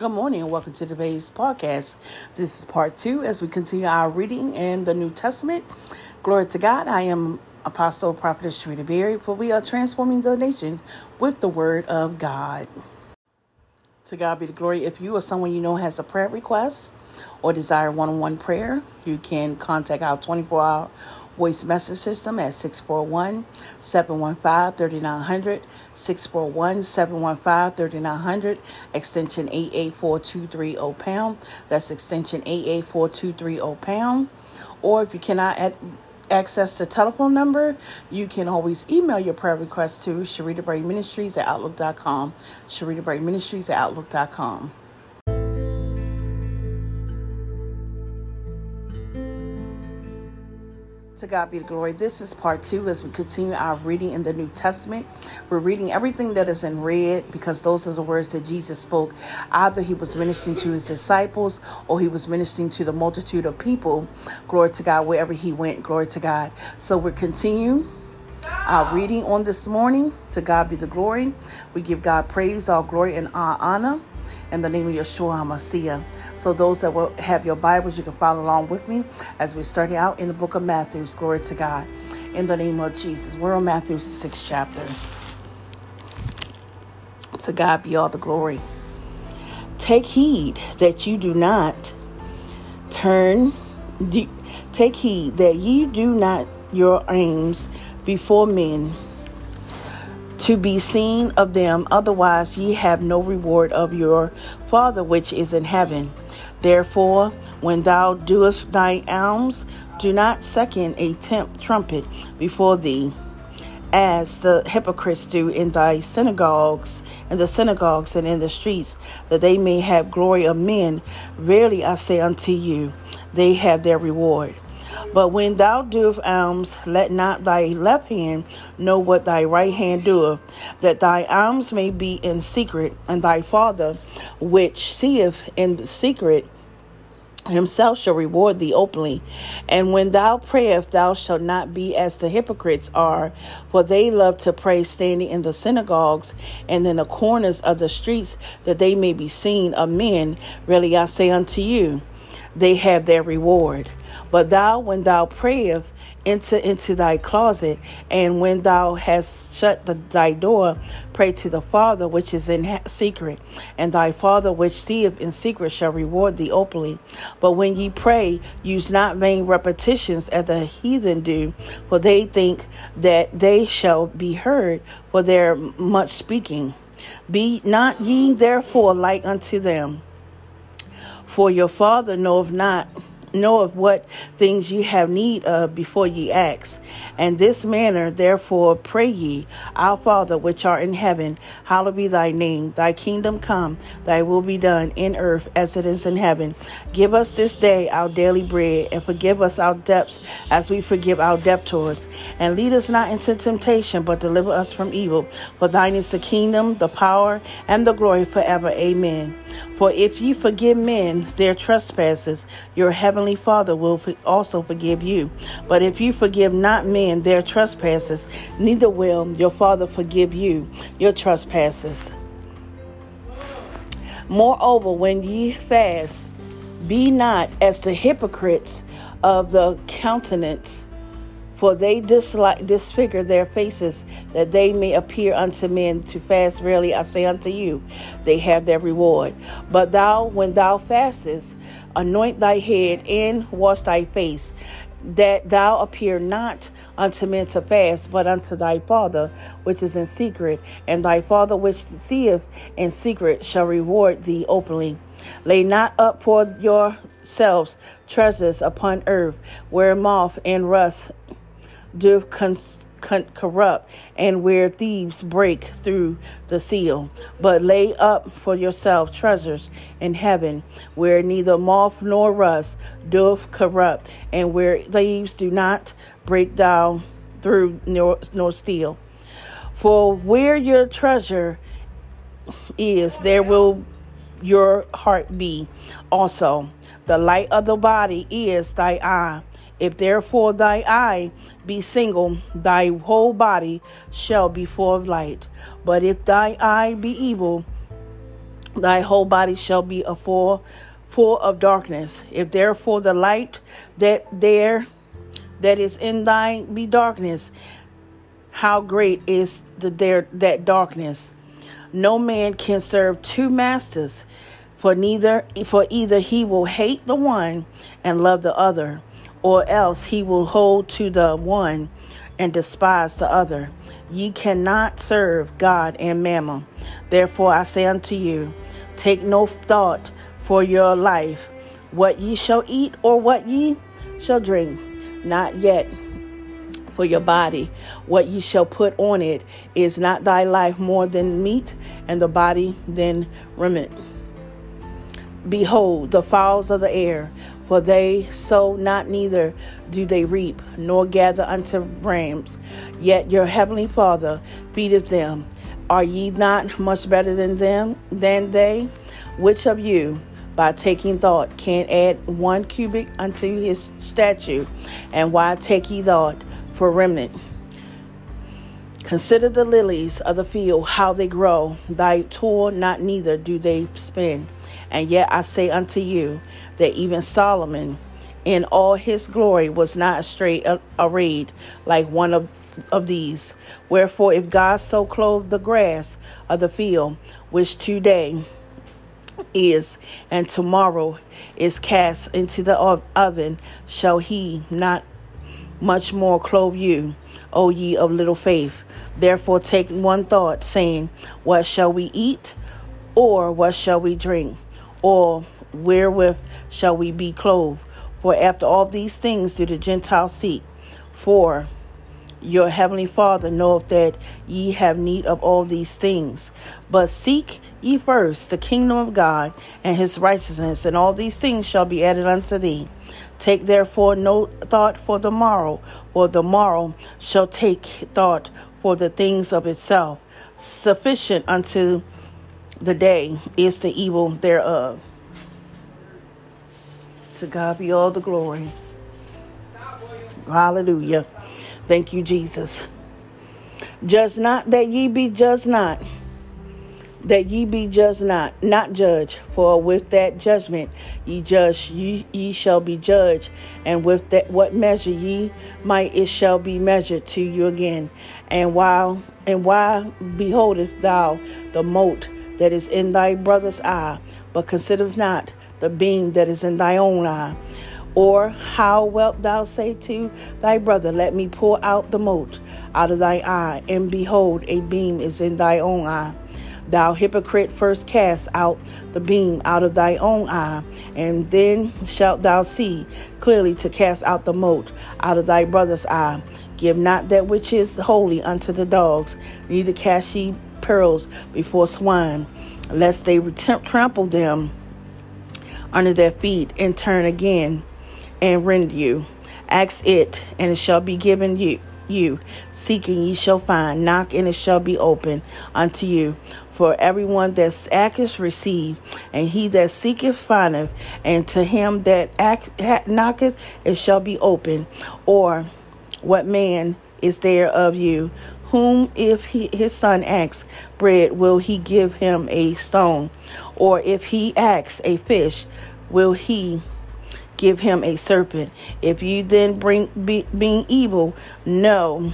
Good morning and welcome to today's podcast. This is part two as we continue our reading in the New Testament. Glory to God. I am Apostle Prophetess Sharita Berry, for we are transforming the nation with the Word of God. To God be the glory. If you or someone you know has a prayer request or desire one on one prayer, you can contact our 24 hour voice message system at 641 715 3900, 641 715 3900, extension 884230 pound. That's extension 884230 pound. Or if you cannot access the telephone number, you can always email your prayer request to Sharita Berry Ministries at Outlook.com. Sharita Berry Ministries at Outlook.com. To God be the glory. This is part two as we continue our reading in the New Testament. We're reading everything that is in red because those are the words that Jesus spoke. Either he was ministering to his disciples or he was ministering to the multitude of people. Glory to God, wherever he went. Glory to God. So we're continuing our reading on this morning. To God be the glory. We give God praise, all glory, and our honor in the name of Yeshua HaMashiach. So those that will have your Bibles, you can follow along with me as we start out in the book of Matthew. Glory to God. In the name of Jesus. We're on Matthew's sixth chapter. To God be all the glory. Take heed that you do not turn, take heed that ye do not your aims before men to be seen of them, otherwise ye have no reward of your Father which is in heaven. Therefore, when thou doest thy alms, do not second a temp- trumpet before thee, as the hypocrites do in thy synagogues, in the synagogues and in the streets, that they may have glory of men. Verily I say unto you, they have their reward. But when thou doest alms, let not thy left hand know what thy right hand doeth, that thy alms may be in secret, and thy Father, which seeth in secret, himself shall reward thee openly. And when thou prayest, thou shalt not be as the hypocrites are, for they love to pray standing in the synagogues and in the corners of the streets, that they may be seen of men. Really I say unto you, they have their reward. But thou, when thou prayest, enter into thy closet, and when thou hast shut the, thy door, pray to the Father which is in secret, and thy Father which seeth in secret shall reward thee openly. But when ye pray, use not vain repetitions as the heathen do, for they think that they shall be heard for their much speaking. Be not ye therefore like unto them, for your Father knoweth not know of what things ye have need of before ye ask. And this manner, therefore, pray ye, Our Father which art in heaven, hallowed be thy name. Thy kingdom come, thy will be done in earth as it is in heaven. Give us this day our daily bread, and forgive us our debts as we forgive our debtors. And lead us not into temptation, but deliver us from evil. For thine is the kingdom, the power, and the glory forever. Amen. For if ye forgive men their trespasses, your heavenly Father will also forgive you. But if you forgive not men their trespasses, neither will your Father forgive you your trespasses. Moreover, when ye fast, be not as the hypocrites of the countenance for they dislike, disfigure their faces, that they may appear unto men to fast. Really, I say unto you, they have their reward. But thou, when thou fastest, anoint thy head and wash thy face, that thou appear not unto men to fast, but unto thy Father which is in secret, and thy Father which seeth in secret shall reward thee openly. Lay not up for yourselves treasures upon earth, where moth and rust do con- con- corrupt and where thieves break through the seal. But lay up for yourself treasures in heaven, where neither moth nor rust doth corrupt, and where thieves do not break down through nor, nor steal. For where your treasure is, there will your heart be also. The light of the body is thy eye. If therefore thy eye be single, thy whole body shall be full of light. But if thy eye be evil, thy whole body shall be a full full of darkness. If therefore the light that there that is in thine be darkness, how great is the there that darkness? No man can serve two masters, for neither for either he will hate the one and love the other, or else he will hold to the one and despise the other. Ye cannot serve God and mammon. Therefore I say unto you, take no thought for your life, what ye shall eat or what ye shall drink, not yet for your body, what ye shall put on it. Is not thy life more than meat, and the body than raiment? Behold, the fowls of the air, for they sow not, neither do they reap, nor gather unto rams, yet your heavenly Father feedeth them. Are ye not much better than them than they? Which of you, by taking thought can add one cubit unto his statue. And why take ye thought for remnant? Consider the lilies of the field, how they grow. Thy toil not neither do they spin. And yet I say unto you that even Solomon in all his glory was not straight uh, arrayed like one of, of these. Wherefore, if God so clothed the grass of the field, which today is, and tomorrow is cast into the oven, shall he not much more clothe you, O ye of little faith? Therefore take one thought, saying, What shall we eat? Or what shall we drink? Or wherewith shall we be clothed? For after all these things do the Gentiles seek. For your heavenly Father knoweth that ye have need of all these things. But seek ye first the kingdom of God and his righteousness, and all these things shall be added unto thee. Take therefore no thought for the morrow, for the morrow shall take thought for the things of itself. Sufficient unto the day is the evil thereof. To God be all the glory. Hallelujah. Thank you, Jesus. Judge not that ye be judged not. That ye be judged not, not judge. For with that judgment ye judge, ye, ye shall be judged. And with that what measure ye might, it shall be measured to you again. And while and why beholdest thou the mote that is in thy brother's eye, but consider not the beam that is in thy own eye? Or how wilt thou say to thy brother, Let me pull out the mote out of thy eye, and behold, a beam is in thy own eye? Thou hypocrite, first cast out the beam out of thy own eye, and then shalt thou see clearly to cast out the mote out of thy brother's eye. Give not that which is holy unto the dogs, neither cast ye pearls before swine, lest they trample them under their feet and turn again and rend you. Ask it, and it shall be given you. You seeking, ye shall find. Knock, and it shall be open unto you. For everyone that asketh, receive, and he that seeketh, findeth, and to him that act, knocketh, it shall be open. Or what man is there of you whom if he, his son asks bread, will he give him a stone? Or if he asks a fish, will he give him a serpent. If you then bring be, being evil, know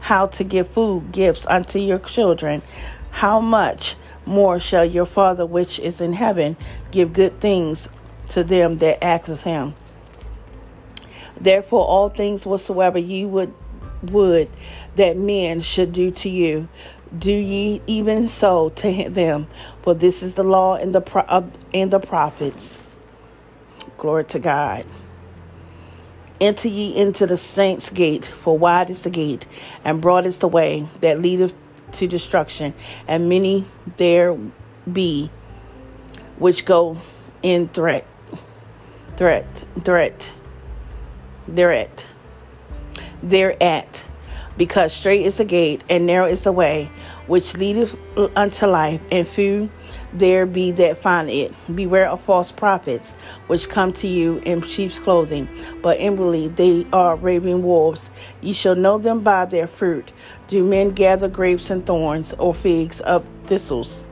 how to give food gifts unto your children, how much more shall your Father which is in heaven give good things to them that ask with him? Therefore, all things whatsoever you would would that men should do to you, do ye even so to them. For this is the law and the pro- and the prophets. Glory to God. Enter ye into the saints' gate, for wide is the gate, and broad is the way that leadeth to destruction, and many there be which go in threat, threat, threat, threat, thereat, thereat, because straight is the gate, and narrow is the way which leadeth unto life, and few there be that find it. Beware of false prophets, which come to you in sheep's clothing, but inwardly they are raving wolves. Ye shall know them by their fruit. Do men gather grapes and thorns, or figs of thistles?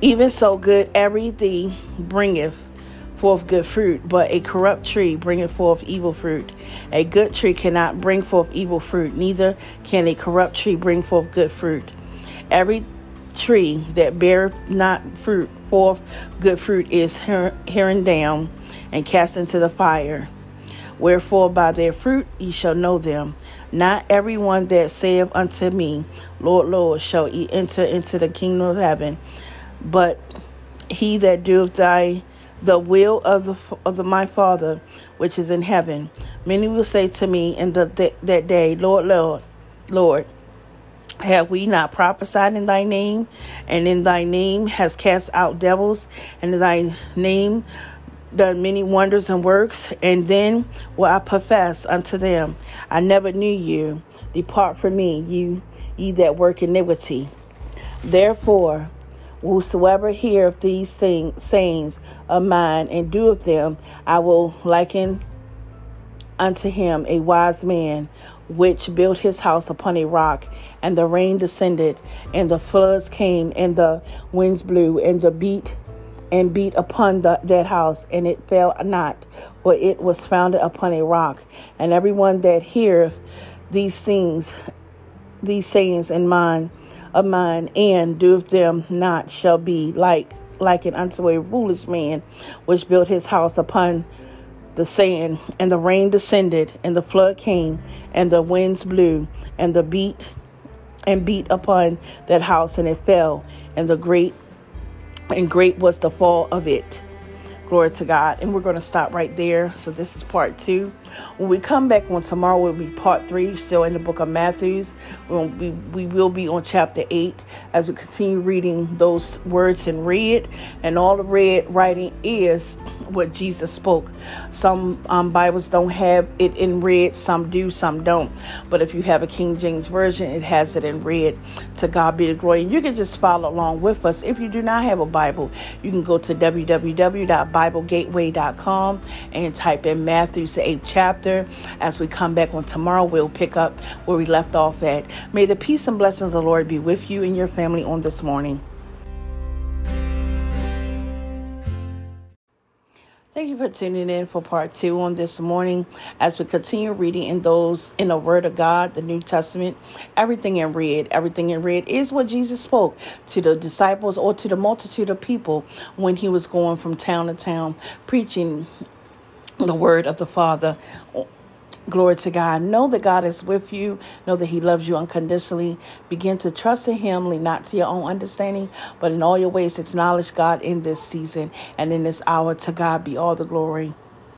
Even so, good everything bringeth forth good fruit, but a corrupt tree bringeth forth evil fruit. A good tree cannot bring forth evil fruit, neither can a corrupt tree bring forth good fruit. Every tree that beareth not fruit forth good fruit is hewn down and cast into the fire. Wherefore by their fruit ye shall know them. Not every one that saith unto me, Lord, Lord, shall enter into the kingdom of heaven, but he that doeth thy the will of the of the, my Father which is in heaven. Many will say to me in the, that day, Lord, Lord, Lord, have we not prophesied in thy name, and in thy name has cast out devils, and in thy name done many wonders and works? And then will I profess unto them, I never knew you. Depart from me, you ye that work iniquity. Therefore, Whosoever heareth these things, sayings of mine and doeth them, I will liken unto him a wise man which built his house upon a rock, and the rain descended, and the floods came, and the winds blew, and the beat and beat upon the, that house, and it fell not, for it was founded upon a rock. And everyone that heareth these things, these sayings in mine, of mine and doeth them not shall be like like an unto a foolish man which built his house upon the sand. And the rain descended and the flood came and the winds blew and the beat and beat upon that house and it fell and the great and great was the fall of it Glory to God. And we're going to stop right there. So this is part two. When we come back on tomorrow, will be part three, still in the book of Matthews. We'll be, we will be on chapter eight as we continue reading those words in red. And all the red writing is what Jesus spoke. Some um, Bibles don't have it in red, some do, some don't. But if you have a King James Version, it has it in red. To God be the glory. And you can just follow along with us. If you do not have a Bible, you can go to www.biblegateway.com and type in Matthew's 8th chapter. As we come back on tomorrow, we'll pick up where we left off at. May the peace and blessings of the Lord be with you and your family on this morning. Thank you for tuning in for part two on this morning as we continue reading in those in the Word of God, the New Testament. Everything in red, everything in red is what Jesus spoke to the disciples or to the multitude of people when he was going from town to town preaching the Word of the Father Glory to God. Know that God is with you. Know that He loves you unconditionally. Begin to trust in Him, lean not to your own understanding, but in all your ways acknowledge God in this season and in this hour. To God be all the glory.